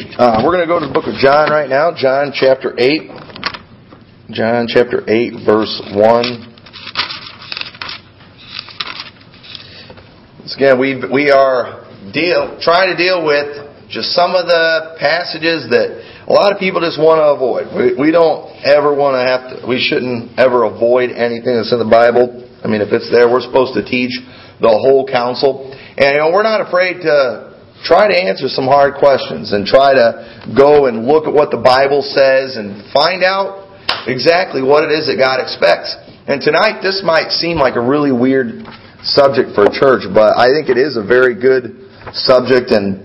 Uh, we're going to go to the book of John right now, John chapter 8. John chapter 8, verse 1. Once again, we, we are deal, trying to deal with just some of the passages that a lot of people just want to avoid. We, we don't ever want to have to, we shouldn't ever avoid anything that's in the Bible. I mean, if it's there, we're supposed to teach the whole counsel. And, you know, we're not afraid to try to answer some hard questions and try to go and look at what the Bible says and find out exactly what it is that God expects. And tonight, this might seem like a really weird subject for a church, but I think it is a very good subject and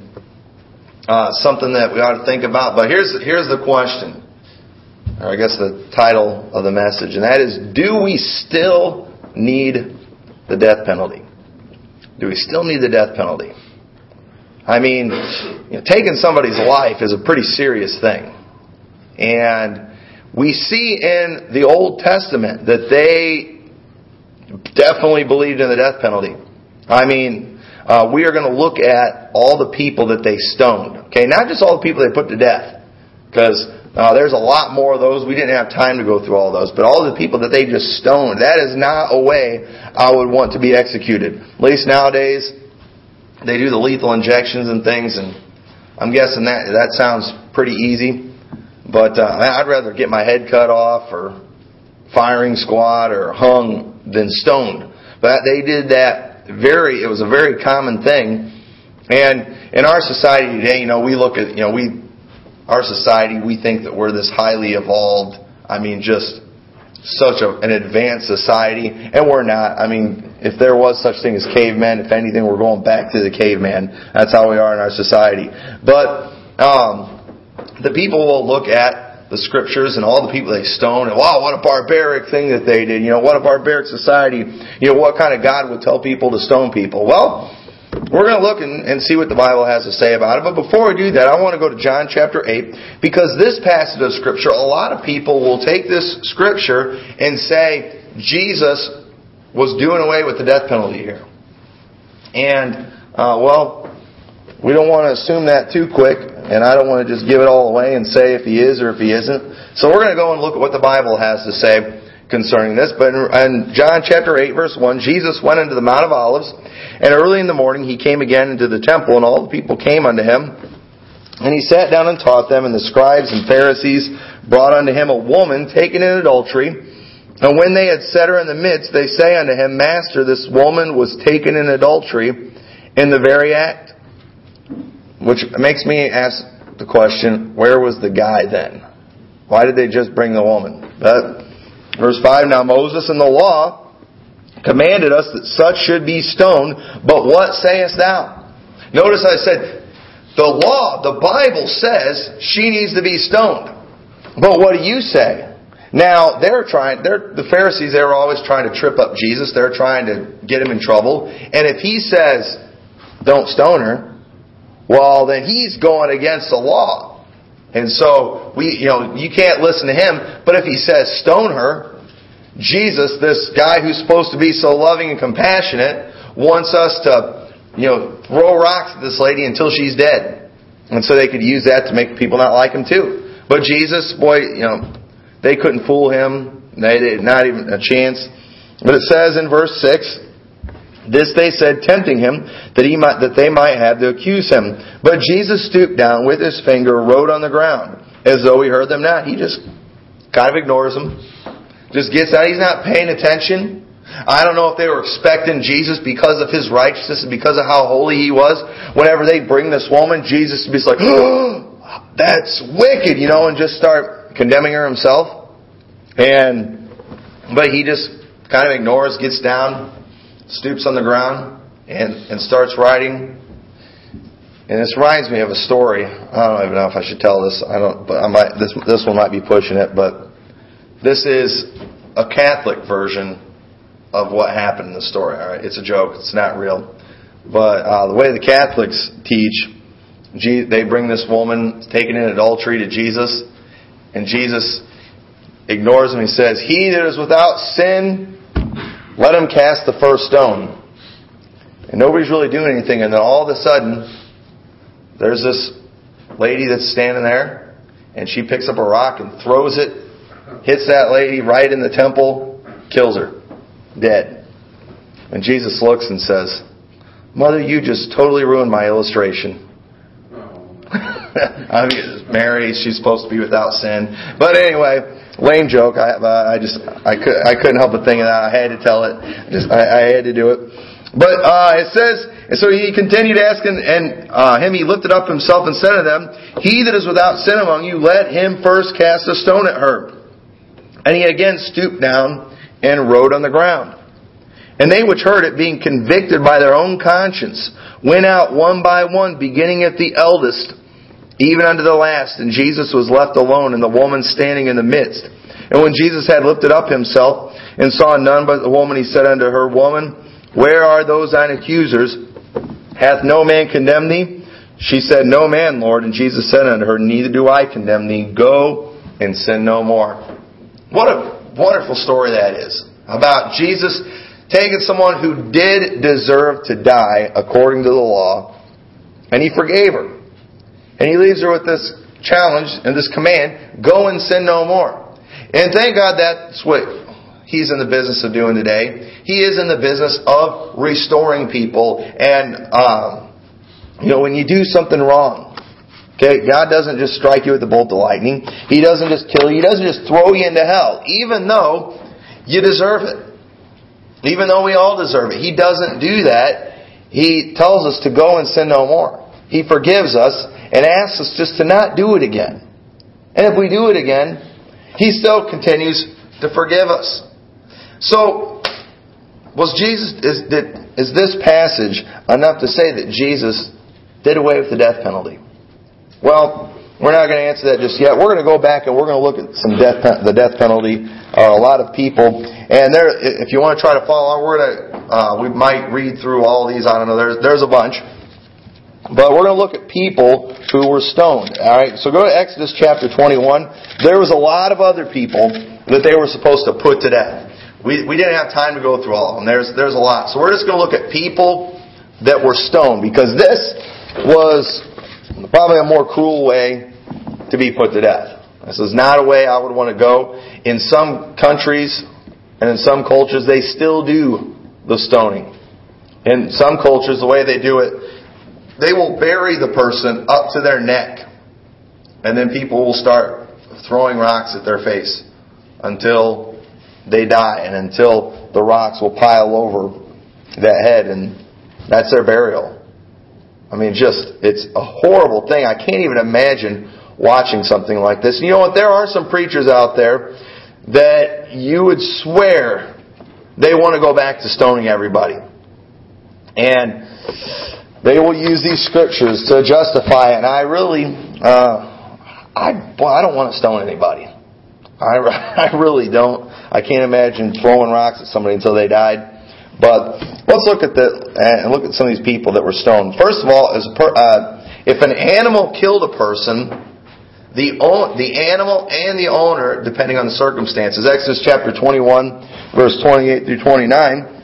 uh, something that we ought to think about. But here's here's the question, or I guess the title of the message, and that is: Do we still need the death penalty? Do we still need the death penalty? I mean, you know, taking somebody's life is a pretty serious thing, and we see in the Old Testament that they definitely believed in the death penalty. I mean, uh, we are going to look at all the people that they stoned. Okay, not just all the people they put to death, because uh, there's a lot more of those. We didn't have time to go through all those, but all the people that they just stoned. That is not a way I would want to be executed. At least nowadays, they do the lethal injections and things, and I'm guessing that that sounds pretty easy. But uh, I'd rather get my head cut off or firing squad or hung than stoned. But they did that very, it was a very common thing. And in our society today, you know, we look at, you know, we, our society, we think that we're this highly evolved, I mean, just such a, an advanced society, and we're not. I mean, if there was such thing as cavemen, if anything, we're going back to the caveman. That's how we are in our society. But um, the people will look at the scriptures and all the people they stone and wow, what a barbaric thing that they did. You know, what a barbaric society. You know, what kind of God would tell people to stone people? Well, we're going to look and, and see what the Bible has to say about it. But before we do that, I want to go to John chapter 8 because this passage of scripture, a lot of people will take this scripture and say Jesus was doing away with the death penalty here. And, uh, well, we don't want to assume that too quick and I don't want to just give it all away and say if he is or if he isn't. So we're going to go and look at what the Bible has to say concerning this. But in John chapter 8 verse 1, Jesus went into the Mount of Olives, and early in the morning he came again into the temple, and all the people came unto him. And he sat down and taught them, and the scribes and Pharisees brought unto him a woman taken in adultery. And when they had set her in the midst, they say unto him, Master, this woman was taken in adultery in the very act. Which makes me ask the question, where was the guy then? Why did they just bring the woman? But, verse 5, Now Moses in the law commanded us that such should be stoned, but what sayest thou? Notice I said, the law, the Bible says she needs to be stoned. But what do you say? Now, they're trying, they're, the Pharisees, they were always trying to trip up Jesus. They're trying to get him in trouble. And if he says, don't stone her, well, then he's going against the law. And so we, you know, you can't listen to him. But if he says stone her, Jesus, this guy who's supposed to be so loving and compassionate, wants us to, you know, throw rocks at this lady until she's dead. And so they could use that to make people not like him too. But Jesus, boy, you know, they couldn't fool him. They did not even a chance. But it says in verse 6, this they said, tempting him, that, he might, that they might have to accuse him. But Jesus stooped down with his finger, wrote on the ground, as though he heard them not. He just kind of ignores them. Just gets out. He's not paying attention. I don't know if they were expecting Jesus because of his righteousness and because of how holy he was. Whenever they bring this woman, Jesus be like, oh, that's wicked, you know, and just start condemning her himself. And, but he just kind of ignores, gets down, stoops on the ground and, and starts writing. And this reminds me of a story. I don't even know if I should tell this. I don't, but I might, this, this one might be pushing it, but this is a Catholic version of what happened in the story. All right, it's a joke. It's not real. But uh, the way the Catholics teach, they bring this woman taken in adultery to Jesus, and Jesus ignores him. He says, "He that is without sin let him cast the first stone. And nobody's really doing anything, and then all of a sudden, there's this lady that's standing there, and she picks up a rock and throws it, hits that lady right in the temple, kills her, dead. And Jesus looks and says, Mother, you just totally ruined my illustration. I mean, Mary, she's supposed to be without sin. But anyway, lame joke. I, uh, I just, I, could, I couldn't help but think of that. I had to tell it. Just, I, I had to do it. But uh, it says, and so he continued asking, and uh, him he lifted up himself and said to them, He that is without sin among you, let him first cast a stone at her. And he again stooped down and wrote on the ground. And they which heard it, being convicted by their own conscience, went out one by one, beginning at the eldest, even unto the last. And Jesus was left alone, and the woman standing in the midst. And when Jesus had lifted up himself, and saw none but the woman, he said unto her, Woman, where are those thine accusers? Hath no man condemned thee? She said, No man, Lord. And Jesus said unto her, Neither do I condemn thee. Go and sin no more. What a wonderful story that is about Jesus taking someone who did deserve to die according to the law, and he forgave her. And he leaves her with this challenge and this command go and sin no more. And thank God that's what he's in the business of doing today. He is in the business of restoring people. And, um, you know, when you do something wrong, okay, God doesn't just strike you with a bolt of lightning. He doesn't just kill you. He doesn't just throw you into hell, even though you deserve it. Even though we all deserve it. He doesn't do that. He tells us to go and sin no more. He forgives us and asks us just to not do it again. And if we do it again, He still continues to forgive us. So, was Jesus is did, is this passage enough to say that Jesus did away with the death penalty? Well, we're not going to answer that just yet. We're going to go back and we're going to look at some death the death penalty. Uh, a lot of people, and there, if you want to try to follow along, we're going to uh, we might read through all these. I don't know. There's there's a bunch. But we're going to look at people who were stoned. All right, so go to Exodus chapter 21. There was a lot of other people that they were supposed to put to death. We, we didn't have time to go through all of them. There's, there's a lot. So we're just going to look at people that were stoned because this was probably a more cruel way to be put to death. This is not a way I would want to go. In some countries and in some cultures, they still do the stoning. In some cultures, the way they do it, they will bury the person up to their neck. And then people will start throwing rocks at their face until they die and until the rocks will pile over that head and that's their burial. I mean, just, it's a horrible thing. I can't even imagine watching something like this. You know what? There are some preachers out there that you would swear they want to go back to stoning everybody. And they will use these scriptures to justify it. And I really, uh, I, I don't want to stone anybody. I, I really don't. I can't imagine throwing rocks at somebody until they died. But let's look at the and look at some of these people that were stoned. First of all, per, uh, if an animal killed a person, the the animal and the owner, depending on the circumstances. Exodus chapter 21, verse 28 through 29.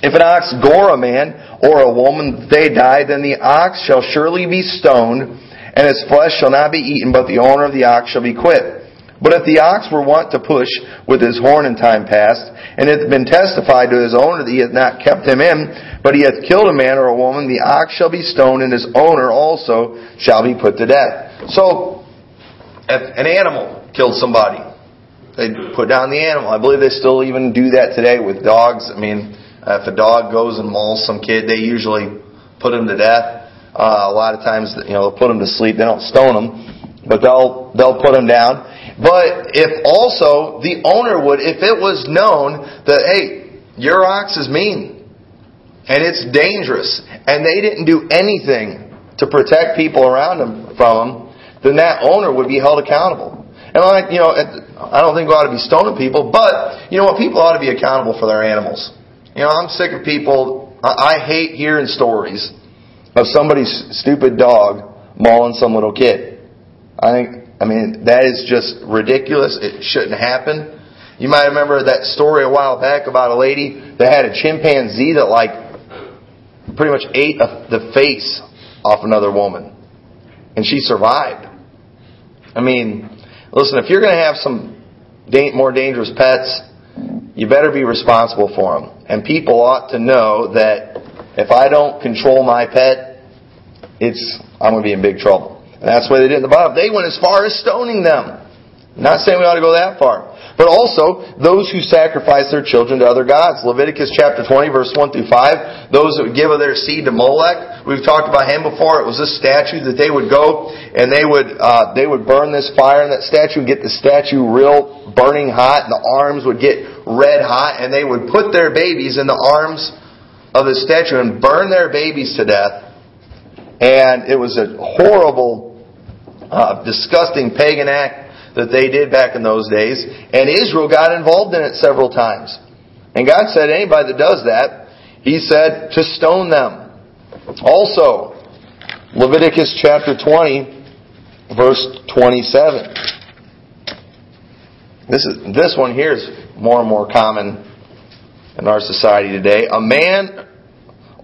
If an ox gore a man or a woman, they die, then the ox shall surely be stoned, and his flesh shall not be eaten, but the owner of the ox shall be quit. But if the ox were wont to push with his horn in time past, and it hath been testified to his owner that he hath not kept him in, but he hath killed a man or a woman, the ox shall be stoned, and his owner also shall be put to death. So, if an animal killed somebody, they put down the animal. I believe they still even do that today with dogs. I mean, if a dog goes and mauls some kid, they usually put him to death. Uh, a lot of times, you know, they'll put him to sleep. They don't stone him, but they'll they'll put him down. But if also the owner would, if it was known that, hey, your ox is mean and it's dangerous and they didn't do anything to protect people around them from them, then that owner would be held accountable. And like, you know, I don't think we ought to be stoning people, but you know what? People ought to be accountable for their animals. You know, I'm sick of people. I hate hearing stories of somebody's stupid dog mauling some little kid. I think I mean, that is just ridiculous. It shouldn't happen. You might remember that story a while back about a lady that had a chimpanzee that like pretty much ate the face off another woman. and she survived. I mean, listen, if you're going to have some more dangerous pets, you better be responsible for them. And people ought to know that if I don't control my pet, it's I'm going to be in big trouble. And that's why they did it in the Bible. They went as far as stoning them. Not saying we ought to go that far. But also, those who sacrifice their children to other gods. Leviticus chapter 20, verse 1 through 5. Those that would give of their seed to Molech. We've talked about him before. It was this statue that they would go and they would, uh, they would burn this fire in that statue and get the statue real burning hot and the arms would get red hot and they would put their babies in the arms of the statue and burn their babies to death. And it was a horrible, uh, disgusting pagan act that they did back in those days. And Israel got involved in it several times. And God said, anybody that does that, He said to stone them. Also, Leviticus chapter 20, verse 27. This is this one here is more and more common in our society today. A man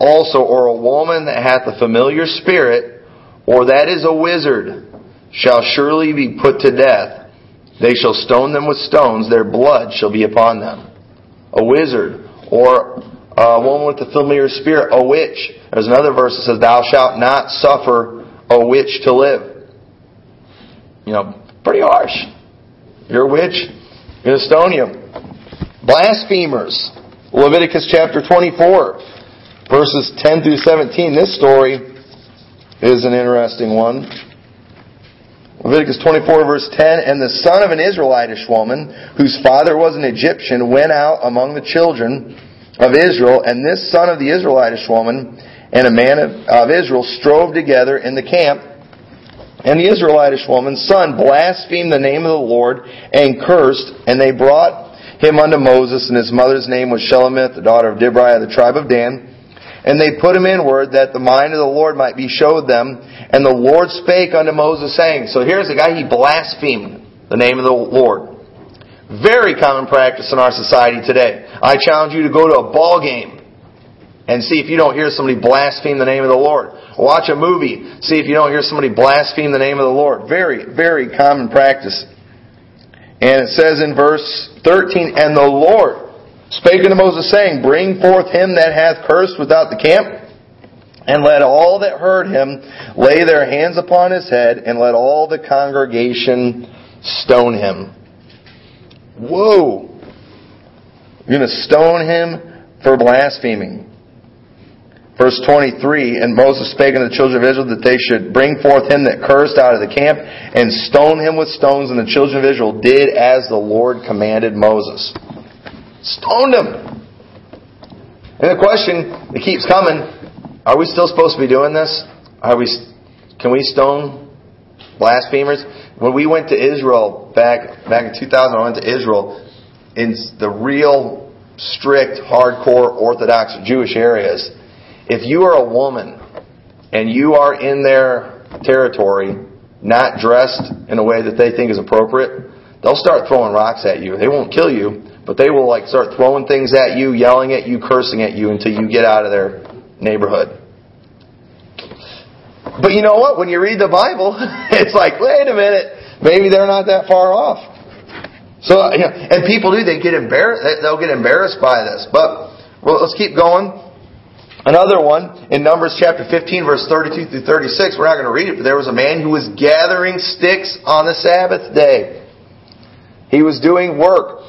also or a woman that hath a familiar spirit, or that is a wizard, shall surely be put to death. They shall stone them with stones, their blood shall be upon them. A wizard, or uh, a woman with a familiar spirit, a witch. There's another verse that says, Thou shalt not suffer a witch to live. You know, pretty harsh. You're a witch, you're going to stone you. Blasphemers. Leviticus chapter 24, verses 10 through 17. This story is an interesting one. Leviticus 24 verse 10, And the son of an Israelitish woman, whose father was an Egyptian, went out among the children of Israel, and this son of the Israelitish woman and a man of, Israel strove together in the camp, and the Israelitish woman's son blasphemed the name of the Lord and cursed, and they brought him unto Moses, and his mother's name was Shelomith, the daughter of Dibri of the tribe of Dan. And they put him inward that the mind of the Lord might be showed them. And the Lord spake unto Moses, saying, So here's a guy, he blasphemed the name of the Lord. Very common practice in our society today. I challenge you to go to a ball game and see if you don't hear somebody blaspheme the name of the Lord. Watch a movie, see if you don't hear somebody blaspheme the name of the Lord. Very, very common practice. And it says in verse 13, And the Lord spake unto Moses, saying, Bring forth him that hath cursed without the camp, and let all that heard him lay their hands upon his head, and let all the congregation stone him. Whoa! You're going to stone him for blaspheming. Verse 23, And Moses spake unto the children of Israel that they should bring forth him that cursed out of the camp, and stone him with stones, and the children of Israel did as the Lord commanded Moses. Stoned him. And the question that keeps coming, are we still supposed to be doing this? Are we, can we stone blasphemers? When we went to Israel back, back in 2000, I went to Israel in the real strict, hardcore, Orthodox Jewish areas. If you are a woman and you are in their territory, not dressed in a way that they think is appropriate, they'll start throwing rocks at you. They won't kill you, but they will like start throwing things at you, yelling at you, cursing at you until you get out of their neighborhood. But you know what? When you read the Bible, it's like, wait a minute, maybe they're not that far off. So, uh, you know, and people do, they get embarrassed, they'll get embarrassed by this. But, well, let's keep going. Another one, in Numbers chapter 15, verse 32 through 36, we're not going to read it, but there was a man who was gathering sticks on the Sabbath day. He was doing work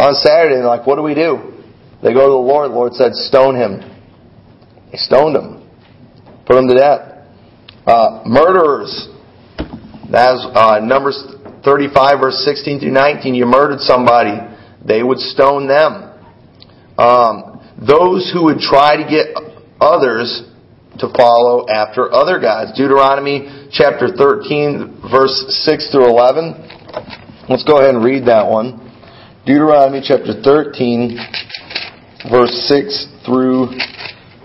on Saturday, and like, what do we do? They go to the Lord. The Lord said, stone him. They stoned him. Put him to death. Uh, murderers. That's uh, Numbers 35, verse 16 through 19. You murdered somebody. They would stone them. Um, those who would try to get others to follow after other gods. Deuteronomy chapter 13, verse 6 through 11. Let's go ahead and read that one. Deuteronomy chapter 13, verse 6 through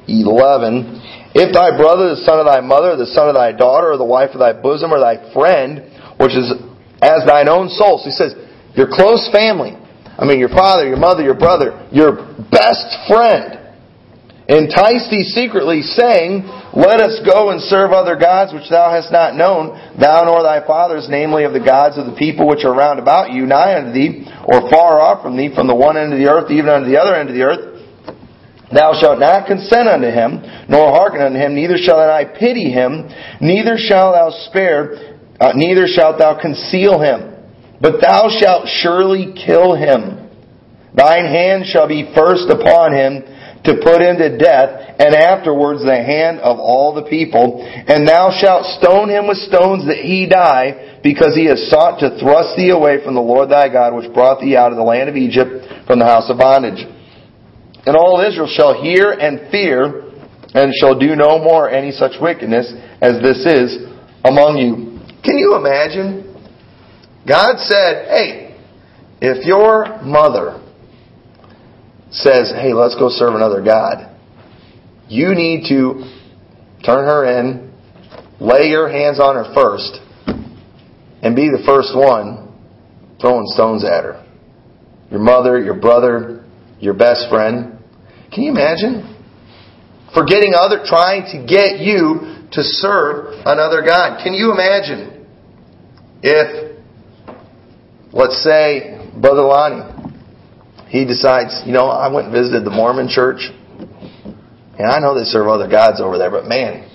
11. If thy brother, the son of thy mother, the son of thy daughter, or the wife of thy bosom, or thy friend, which is as thine own soul. So he says, your close family. I mean, your father, your mother, your brother, your best friend. Entice thee secretly, saying, Let us go and serve other gods which thou hast not known, thou nor thy fathers, namely of the gods of the people which are round about you, nigh unto thee, or far off from thee, from the one end of the earth even unto the other end of the earth. Thou shalt not consent unto him, nor hearken unto him, neither shall I pity him, neither shalt thou spare, uh, neither shalt thou conceal him, but thou shalt surely kill him. Thine hand shall be first upon him, to put him to death, and afterwards the hand of all the people. And thou shalt stone him with stones that he die, because he has sought to thrust thee away from the Lord thy God, which brought thee out of the land of Egypt from the house of bondage. And all Israel shall hear and fear, and shall do no more any such wickedness as this is among you. Can you imagine? God said, hey, if your mother says, hey, let's go serve another God, you need to turn her in, lay your hands on her first, and be the first one throwing stones at her. Your mother, your brother, your best friend. Can you imagine? Forgetting other, trying to get you to serve another God. Can you imagine if, let's say, Brother Lonnie he decides, you know, I went and visited the Mormon church, and I know they serve other gods over there, but man,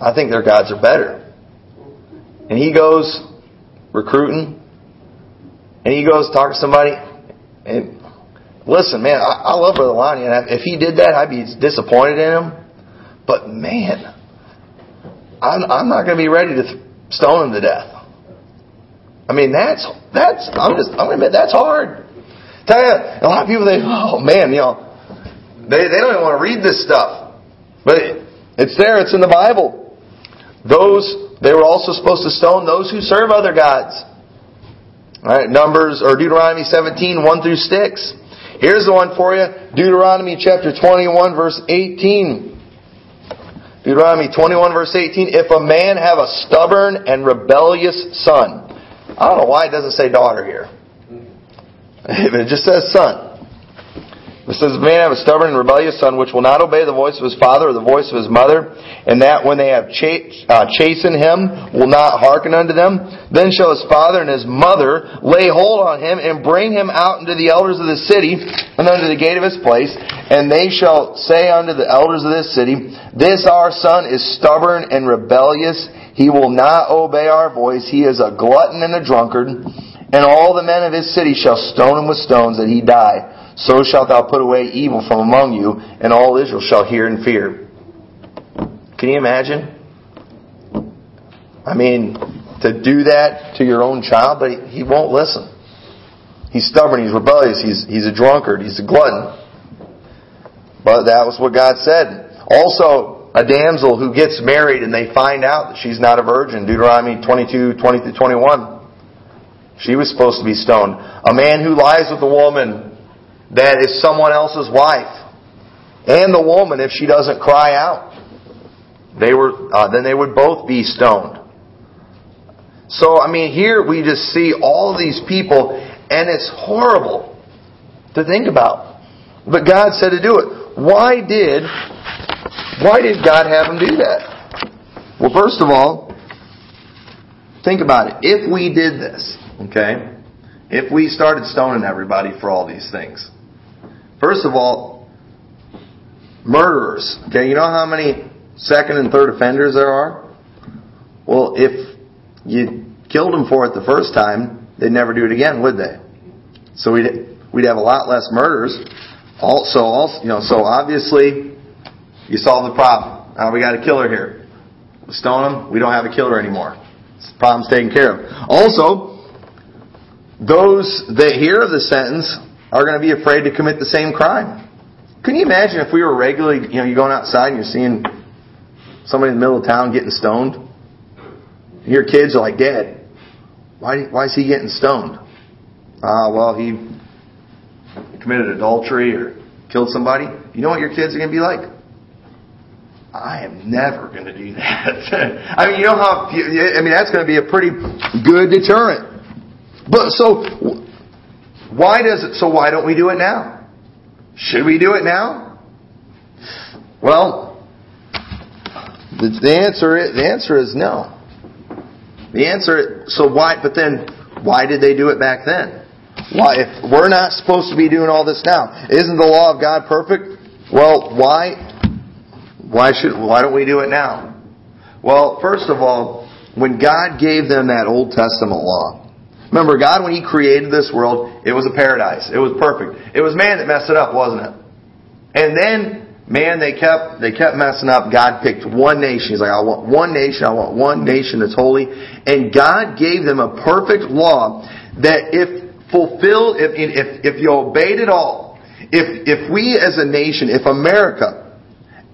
I think their gods are better. And he goes recruiting, and he goes talk to somebody, and listen, man, I, I love Brother Lonnie, and if he did that, I'd be disappointed in him. But man, I'm, I'm not going to be ready to stone him to death. I mean, that's that's I'm just I'm gonna admit that's hard. Tell you, a lot of people think, oh man, you know, they, they don't even want to read this stuff. But it's there, it's in the Bible. Those, they were also supposed to stone those who serve other gods. Alright, Numbers, or Deuteronomy 17, 1 through 6. Here's the one for you. Deuteronomy chapter 21, verse 18. Deuteronomy 21, verse 18. If a man have a stubborn and rebellious son. I don't know why it doesn't say daughter here. It just says son. It says, man have a stubborn and rebellious son which will not obey the voice of his father or the voice of his mother, and that when they have uh, chastened him will not hearken unto them. Then shall his father and his mother lay hold on him and bring him out into the elders of the city and unto the gate of his place, and they shall say unto the elders of this city, This our son is stubborn and rebellious. He will not obey our voice. He is a glutton and a drunkard. And all the men of his city shall stone him with stones that he die. So shalt thou put away evil from among you, and all Israel shall hear and fear. Can you imagine? I mean, to do that to your own child, but he, won't listen. He's stubborn, he's rebellious, he's, he's a drunkard, he's a glutton. But that was what God said. Also, a damsel who gets married and they find out that she's not a virgin, Deuteronomy 22, 20 21. She was supposed to be stoned. A man who lies with a woman that is someone else's wife, and the woman if she doesn't cry out, they were uh, then they would both be stoned. So I mean, here we just see all these people, and it's horrible to think about. But God said to do it. Why did why did God have him do that? Well, first of all, think about it. If we did this, Okay? If we started stoning everybody for all these things. First of all, murderers. Okay, you know how many second and third offenders there are? Well, if you killed them for it the first time, they'd never do it again, would they? So we'd we'd have a lot less murders. Also, also, you know, so obviously, you solve the problem. Now we got a killer here. Stone him. We don't have a killer anymore. This problem's taken care of. Also, those that hear the sentence are going to be afraid to commit the same crime. Can you imagine if we were regularly, you know, you're going outside and you're seeing somebody in the middle of town getting stoned? Your kids are like, Dad, why, why is he getting stoned? Ah, uh, well, he committed adultery or killed somebody. You know what your kids are going to be like? I am never going to do that. I mean, you know how, I mean, that's going to be a pretty good deterrent. But so, why does it, so why don't we do it now? Should we do it now? Well, the, the answer is, the answer is no. The answer so why but then why did they do it back then? Why if we're not supposed to be doing all this now? Isn't the law of God perfect? Well, why why should why don't we do it now? Well, first of all, when God gave them that Old Testament law, remember God when He created this world, it was a paradise. It was perfect. It was man that messed it up, wasn't it? And then man, they kept they kept messing up. God picked one nation. He's like, I want one nation. I want one nation that's holy. And God gave them a perfect law that if fulfilled, if if if you obeyed it all, if if we as a nation, if America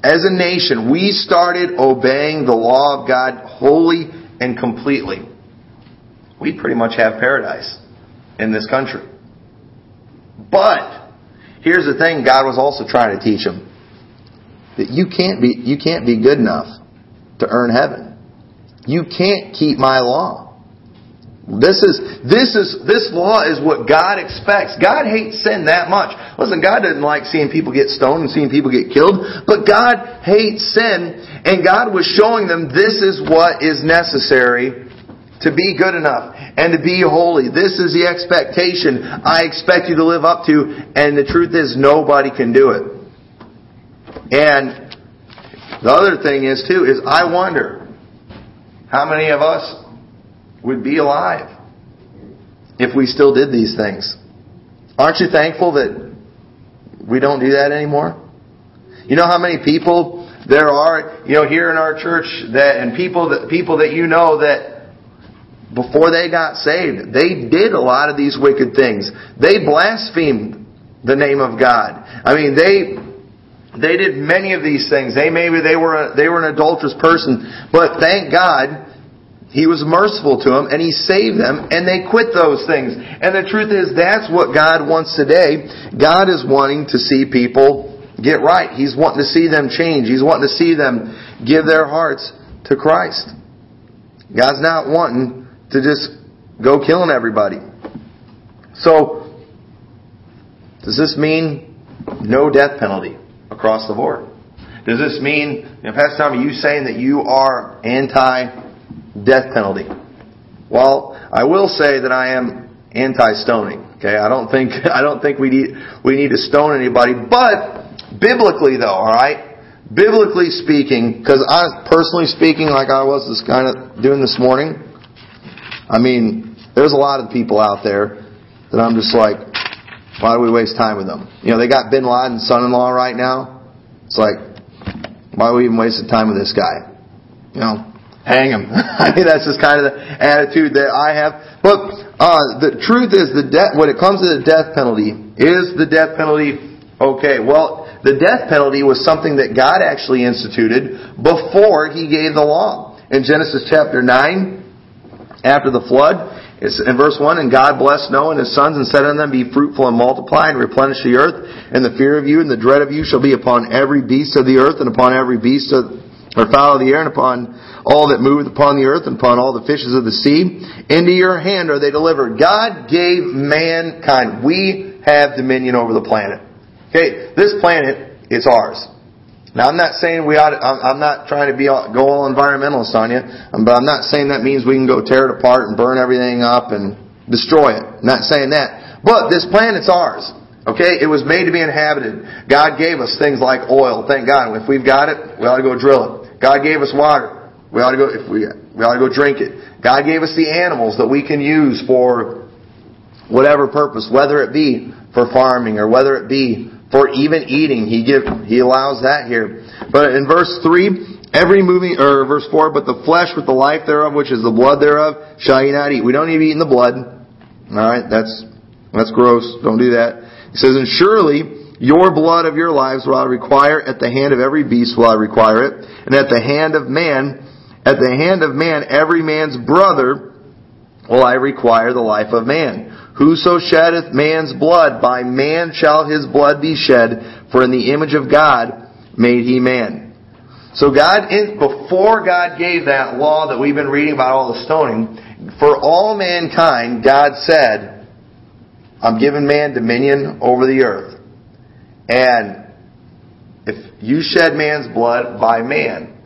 as a nation, we started obeying the law of God wholly and completely, we'd pretty much have paradise in this country. But here's the thing God was also trying to teach them that you can't be you can't be good enough to earn heaven. You can't keep my law. This is this is this law is what God expects. God hates sin that much. Listen, God doesn't like seeing people get stoned and seeing people get killed, but God hates sin, and God was showing them this is what is necessary to be good enough and to be holy. This is the expectation I expect you to live up to, and the truth is nobody can do it. And the other thing is too, is I wonder how many of us would be alive if we still did these things. Aren't you thankful that we don't do that anymore? You know how many people there are, you know, here in our church that, and people that, people that you know that before they got saved, they did a lot of these wicked things. They blasphemed the name of God. I mean, they they did many of these things. They maybe they were a, they were an adulterous person, but thank God he was merciful to them and he saved them and they quit those things. And the truth is that's what God wants today. God is wanting to see people get right. He's wanting to see them change. He's wanting to see them give their hearts to Christ. God's not wanting to just go killing everybody. So, does this mean no death penalty? across the board. Does this mean, you know, Pastor Tommy, you saying that you are anti-death penalty? Well, I will say that I am anti-stoning. Okay, I don't think I don't think we need we need to stone anybody, but biblically though, all right, biblically speaking, because I personally speaking, like I was this kind of doing this morning, I mean, there's a lot of people out there that I'm just like, why do we waste time with them? You know, they got Bin Laden's son-in-law right now. It's like, why are we even wasting time with this guy? You know, hang him. I mean, that's just kind of the attitude that I have. But uh, the truth is, the death when it comes to the death penalty, is the death penalty okay? Well, the death penalty was something that God actually instituted before He gave the law. In Genesis chapter nine, after the flood, it's in verse 1, And God blessed Noah and his sons and said unto them, Be fruitful and multiply and replenish the earth, and the fear of you and the dread of you shall be upon every beast of the earth and upon every beast of, or fowl of the air and upon all that moveth upon the earth and upon all the fishes of the sea. Into your hand are they delivered. God gave mankind. We have dominion over the planet. Okay, this planet is ours. Now, I'm not saying we ought. To, I'm not trying to be all, go all environmentalist on you, but I'm not saying that means we can go tear it apart and burn everything up and destroy it. I'm not saying that. But this planet's ours. Okay, it was made to be inhabited. God gave us things like oil. Thank God. If we've got it, we ought to go drill it. God gave us water. We ought to go. If we we ought to go drink it. God gave us the animals that we can use for whatever purpose, whether it be for farming or whether it be for even eating. He give, he allows that here. But in verse 3, every moving, or verse 4, but the flesh with the life thereof, which is the blood thereof, shall ye not eat. We don't even eat in the blood. Alright, that's, that's gross. Don't do that. He says, and surely your blood of your lives will I require at the hand of every beast will I require it, and at the hand of man, at the hand of man, every man's brother will I require the life of man. Whoso sheddeth man's blood, by man shall his blood be shed, for in the image of God made he man. So God, before God gave that law that we've been reading about all the stoning, for all mankind, God said, I'm giving man dominion over the earth. And if you shed man's blood, by man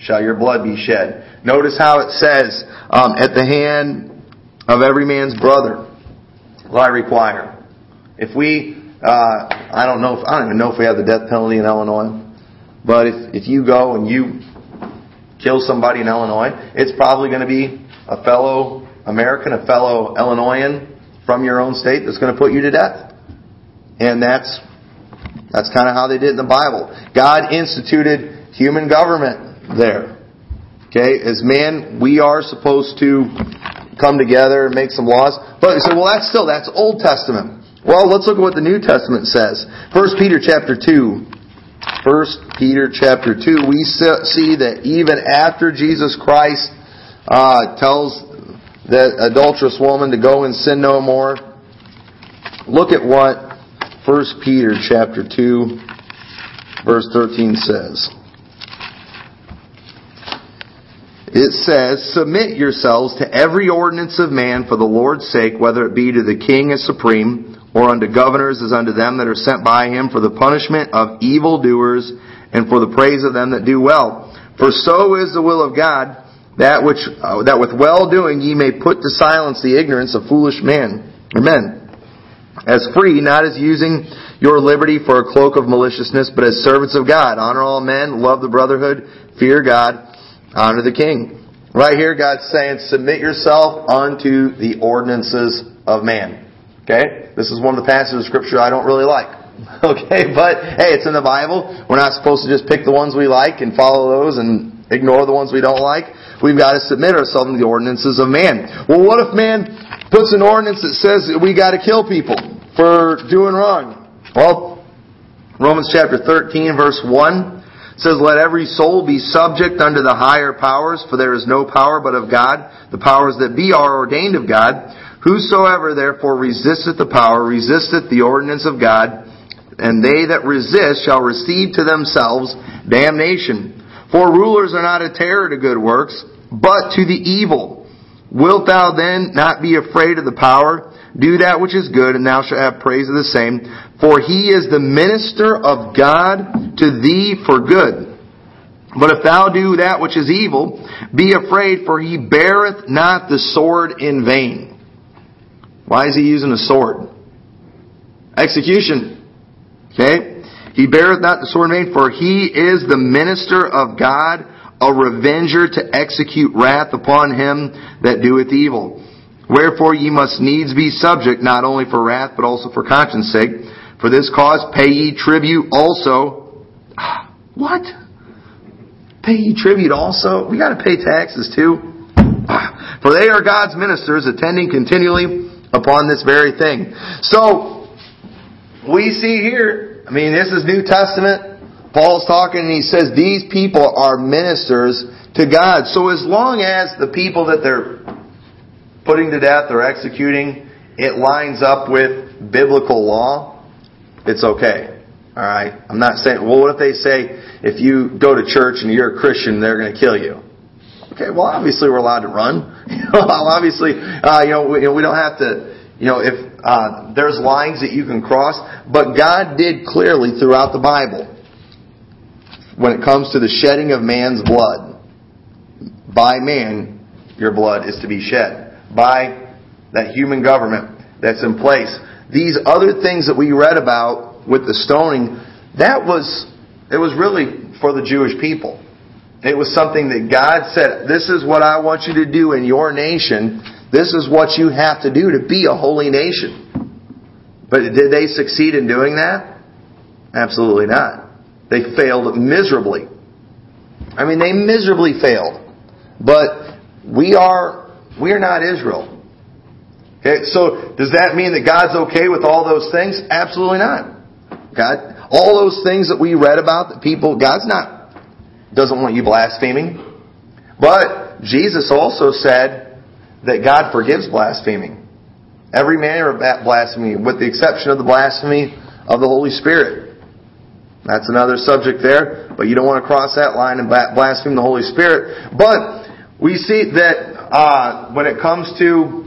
shall your blood be shed. Notice how it says, um, at the hand of every man's brother I require. If we, uh, I don't know if, I don't even know if we have the death penalty in Illinois, but if, if you go and you kill somebody in Illinois, it's probably going to be a fellow American, a fellow Illinoisan from your own state that's going to put you to death. And that's that's kind of how they did in the Bible. God instituted human government there. Okay, as man, we are supposed to come together and make some laws. But so, well, that's still that's Old Testament. Well, let's look at what the New Testament says. First Peter chapter two. First Peter chapter two. We see that even after Jesus Christ uh, tells that adulterous woman to go and sin no more, look at what 1 Peter chapter 2 verse 13 says. It says, Submit yourselves to every ordinance of man for the Lord's sake, whether it be to the king as supreme, or unto governors as unto them that are sent by him for the punishment of evildoers and for the praise of them that do well. For so is the will of God, that which, uh, that with well doing ye may put to silence the ignorance of foolish men, or men as free, not as using your liberty for a cloak of maliciousness, but as servants of God. Honor all men, love the brotherhood, fear God, honor the king. Right here, God's saying, submit yourself unto the ordinances of man. Okay? This is one of the passages of scripture I don't really like. Okay, but hey, it's in the Bible. We're not supposed to just pick the ones we like and follow those and ignore the ones we don't like. We've got to submit ourselves to the ordinances of man. Well, what if man puts an ordinance that says that we got to kill people for doing wrong? Well, Romans chapter 13 verse 1 says, Let every soul be subject unto the higher powers, for there is no power but of God. The powers that be are ordained of God. Whosoever therefore resisteth the power, resisteth the ordinance of God, and they that resist shall receive to themselves damnation. For rulers are not a terror to good works, but to the evil. Wilt thou then not be afraid of the power? Do that which is good, and thou shalt have praise of the same. For he is the minister of God to thee for good. But if thou do that which is evil, be afraid, for he beareth not the sword in vain. Why is he using a sword? Execution. Okay? He beareth not the sword in vain, for he is the minister of God, a revenger to execute wrath upon him that doeth evil. Wherefore ye must needs be subject, not only for wrath, but also for conscience sake. For this cause pay ye tribute also. What? Pay ye tribute also? We gotta pay taxes too. For they are God's ministers, attending continually upon this very thing. So, we see here, I mean, this is New Testament. Paul's talking and he says these people are ministers to God. So as long as the people that they're putting to death or executing, it lines up with biblical law, it's okay. Alright? I'm not saying, well, what if they say, if you go to church and you're a Christian, they're going to kill you? Okay, well, obviously we're allowed to run. obviously, uh, you know, we, you know, we don't have to, you know, if uh, there's lines that you can cross, but God did clearly throughout the Bible when it comes to the shedding of man's blood, by man, your blood is to be shed. By that human government that's in place. These other things that we read about with the stoning, that was, it was really for the Jewish people. It was something that God said, this is what I want you to do in your nation. This is what you have to do to be a holy nation. But did they succeed in doing that? Absolutely not. They failed miserably. I mean, they miserably failed. But we are, we are not Israel. Okay, so does that mean that God's okay with all those things? Absolutely not. God, all those things that we read about that people, God's not, doesn't want you blaspheming. But Jesus also said that God forgives blaspheming. Every manner of blasphemy, with the exception of the blasphemy of the Holy Spirit. That's another subject there, but you don't want to cross that line and blaspheme the Holy Spirit. But we see that uh, when it comes to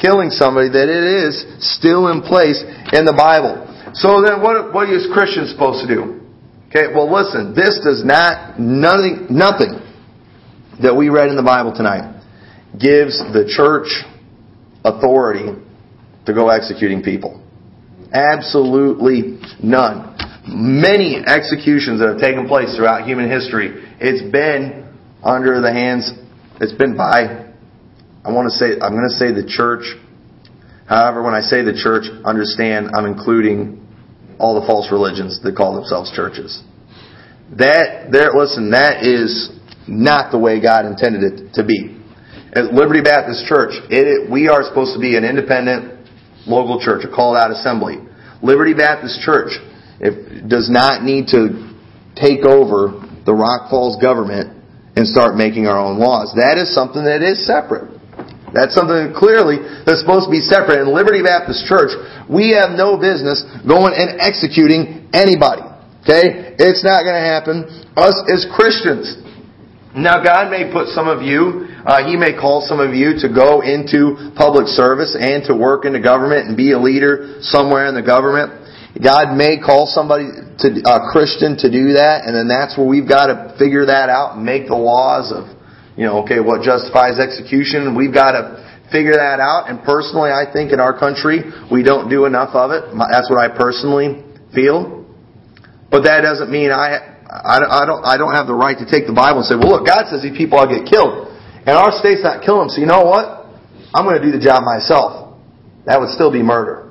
killing somebody, that it is still in place in the Bible. So then, what what is Christians supposed to do? Okay, well listen, this does not, nothing, nothing that we read in the Bible tonight gives the church authority to go executing people. Absolutely none. Many executions that have taken place throughout human history, it's been under the hands, it's been by, I want to say, I'm going to say the church. However, when I say the church, understand I'm including all the false religions that call themselves churches. That, there, listen, that is not the way God intended it to be. At Liberty Baptist Church, it, we are supposed to be an independent local church, a called out assembly. Liberty Baptist Church it does not need to take over the Rock Falls government and start making our own laws. That is something that is separate. That's something that clearly that's supposed to be separate. In Liberty Baptist Church, we have no business going and executing anybody. Okay? It's not going to happen. Us as Christians. Now, God may put some of you, uh, He may call some of you to go into public service and to work in the government and be a leader somewhere in the government. God may call somebody to a Christian to do that, and then that's where we've got to figure that out and make the laws of, you know, okay, what justifies execution. We've got to figure that out. And personally, I think in our country we don't do enough of it. That's what I personally feel. But that doesn't mean I I, I don't, I don't have the right to take the Bible and say, well, look, God says these people all get killed. And our state's not killing them, so you know what? I'm going to do the job myself. That would still be murder.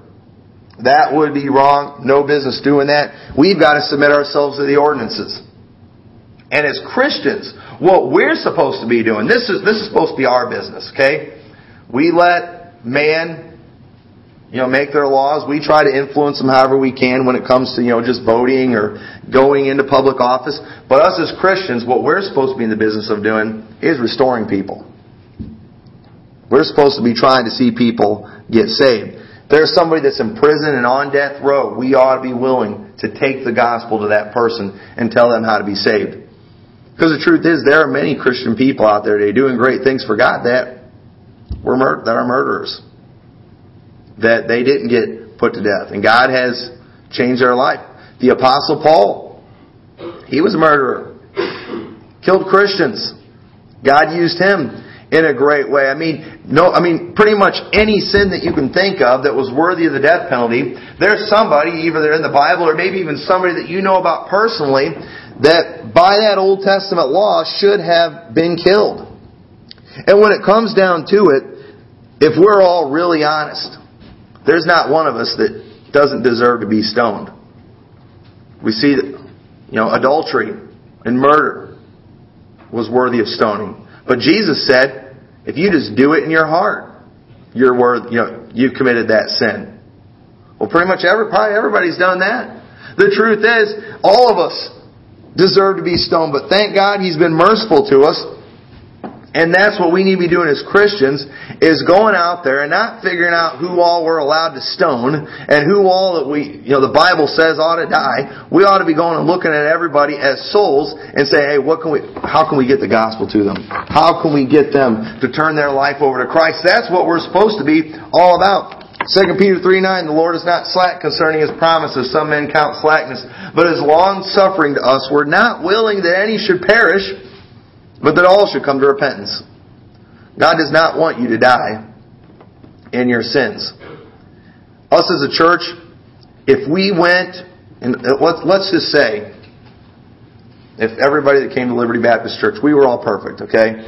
That would be wrong. No business doing that. We've got to submit ourselves to the ordinances. And as Christians, what we're supposed to be doing, this is, this is supposed to be our business, okay? We let man you know, make their laws. We try to influence them however we can when it comes to, you know, just voting or going into public office. But us as Christians, what we're supposed to be in the business of doing is restoring people. We're supposed to be trying to see people get saved. There's somebody that's in prison and on death row, we ought to be willing to take the gospel to that person and tell them how to be saved. Because the truth is, there are many Christian people out there today doing great things for God that were mur- that are murderers that they didn't get put to death. And God has changed their life. The Apostle Paul, he was a murderer, killed Christians. God used him in a great way. I mean, no, I mean, pretty much any sin that you can think of that was worthy of the death penalty, there's somebody, either they're in the Bible or maybe even somebody that you know about personally, that by that Old Testament law should have been killed. And when it comes down to it, if we're all really honest, there's not one of us that doesn't deserve to be stoned. We see that, you know, adultery and murder was worthy of stoning. But Jesus said, if you just do it in your heart, you're worth, you know, you've committed that sin. Well, pretty much every, probably everybody's done that. The truth is, all of us deserve to be stoned, but thank God He's been merciful to us and that's what we need to be doing as Christians, is going out there and not figuring out who all we're allowed to stone and who all that we, you know, the Bible says ought to die. We ought to be going and looking at everybody as souls and say, hey, what can we, how can we get the gospel to them? How can we get them to turn their life over to Christ? That's what we're supposed to be all about. 2 Peter 3 9, the Lord is not slack concerning His promises. Some men count slackness, but is long suffering to us. We're not willing that any should perish, but that all should come to repentance. God does not want you to die in your sins. Us as a church, if we went, and uh, let's, let's just say, if everybody that came to Liberty Baptist Church, we were all perfect, okay?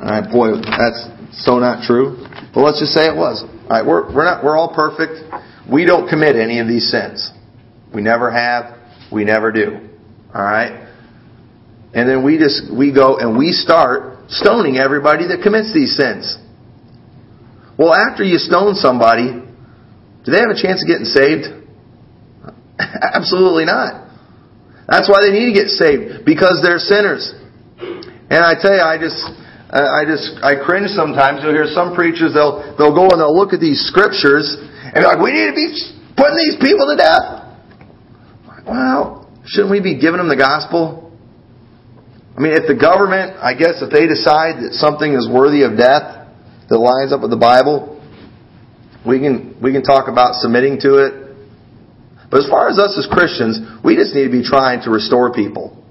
Alright, boy, that's so not true. But let's just say it was. Alright, we're, we're not, we're all perfect. We don't commit any of these sins. We never have. We never do. Alright? And then we just, we go and we start stoning everybody that commits these sins. Well, after you stone somebody, do they have a chance of getting saved? Absolutely not. That's why they need to get saved because they're sinners. And I tell you, I just, I just, I cringe sometimes. You'll hear some preachers, they'll, they'll go and they'll look at these scriptures and be like, we need to be putting these people to death. Well, shouldn't we be giving them the gospel? I mean, if the government, I guess, if they decide that something is worthy of death that lines up with the Bible, we can we can talk about submitting to it. But as far as us as Christians, we just need to be trying to restore people.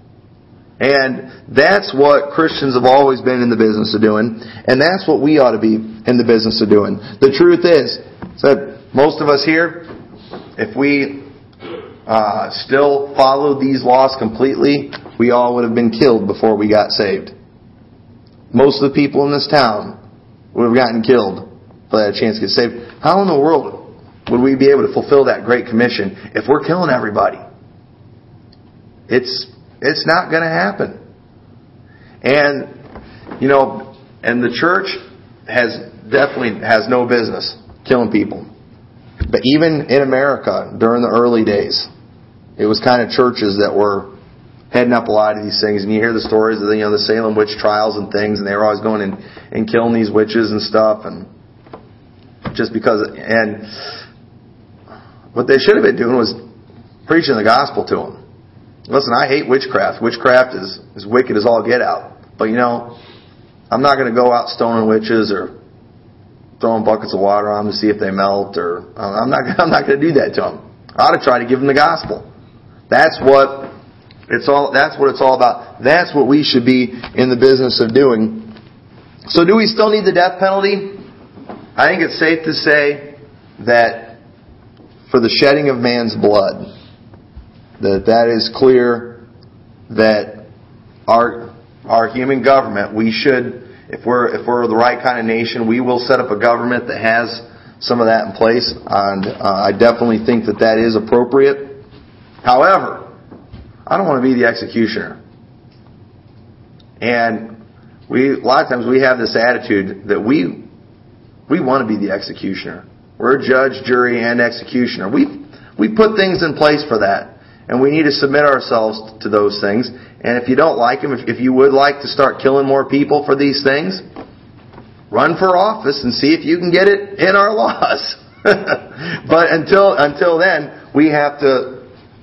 And that's what Christians have always been in the business of doing, and that's what we ought to be in the business of doing. The truth is that most of us here, if we uh, still follow these laws completely, we all would have been killed before we got saved. Most of the people in this town would have gotten killed if they had a chance to get saved. How in the world would we be able to fulfill that great commission if we're killing everybody? It's it's not going to happen. And you know, and the church has definitely has no business killing people. But even in America during the early days, it was kind of churches that were heading up a lot of these things. And you hear the stories of the, you know the Salem witch trials and things, and they were always going and, and killing these witches and stuff, and just because. And what they should have been doing was preaching the gospel to them. Listen, I hate witchcraft. Witchcraft is as wicked as all get out. But you know, I'm not going to go out stoning witches or throwing buckets of water on them to see if they melt. Or I'm not. I'm not going to do that to them. I ought to try to give them the gospel. That's what it's all. That's what it's all about. That's what we should be in the business of doing. So, do we still need the death penalty? I think it's safe to say that for the shedding of man's blood, that that is clear that our our human government we should if we're if we're the right kind of nation we will set up a government that has some of that in place and uh, I definitely think that that is appropriate however I don't want to be the executioner and we a lot of times we have this attitude that we we want to be the executioner we're a judge jury and executioner we we put things in place for that and we need to submit ourselves to those things. And if you don't like them, if, if you would like to start killing more people for these things, run for office and see if you can get it in our laws. but until until then, we have to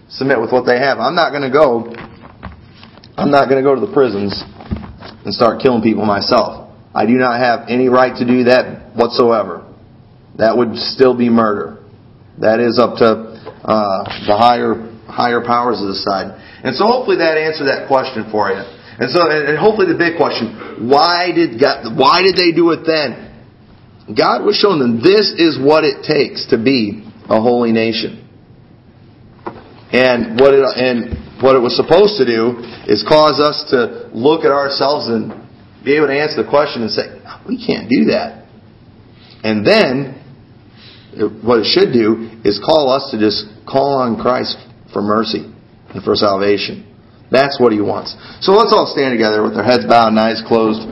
submit with what they have. I'm not going to go. I'm not going to go to the prisons and start killing people myself. I do not have any right to do that whatsoever. That would still be murder. That is up to uh, the higher higher powers of the side. And so hopefully that answered that question for you. And so, and hopefully the big question, why did God, why did they do it then? God was showing them this is what it takes to be a holy nation. And what it, and what it was supposed to do is cause us to look at ourselves and be able to answer the question and say, we can't do that. And then, what it should do is call us to just call on Christ for mercy and for salvation. That's what he wants. So let's all stand together with our heads bowed and eyes closed.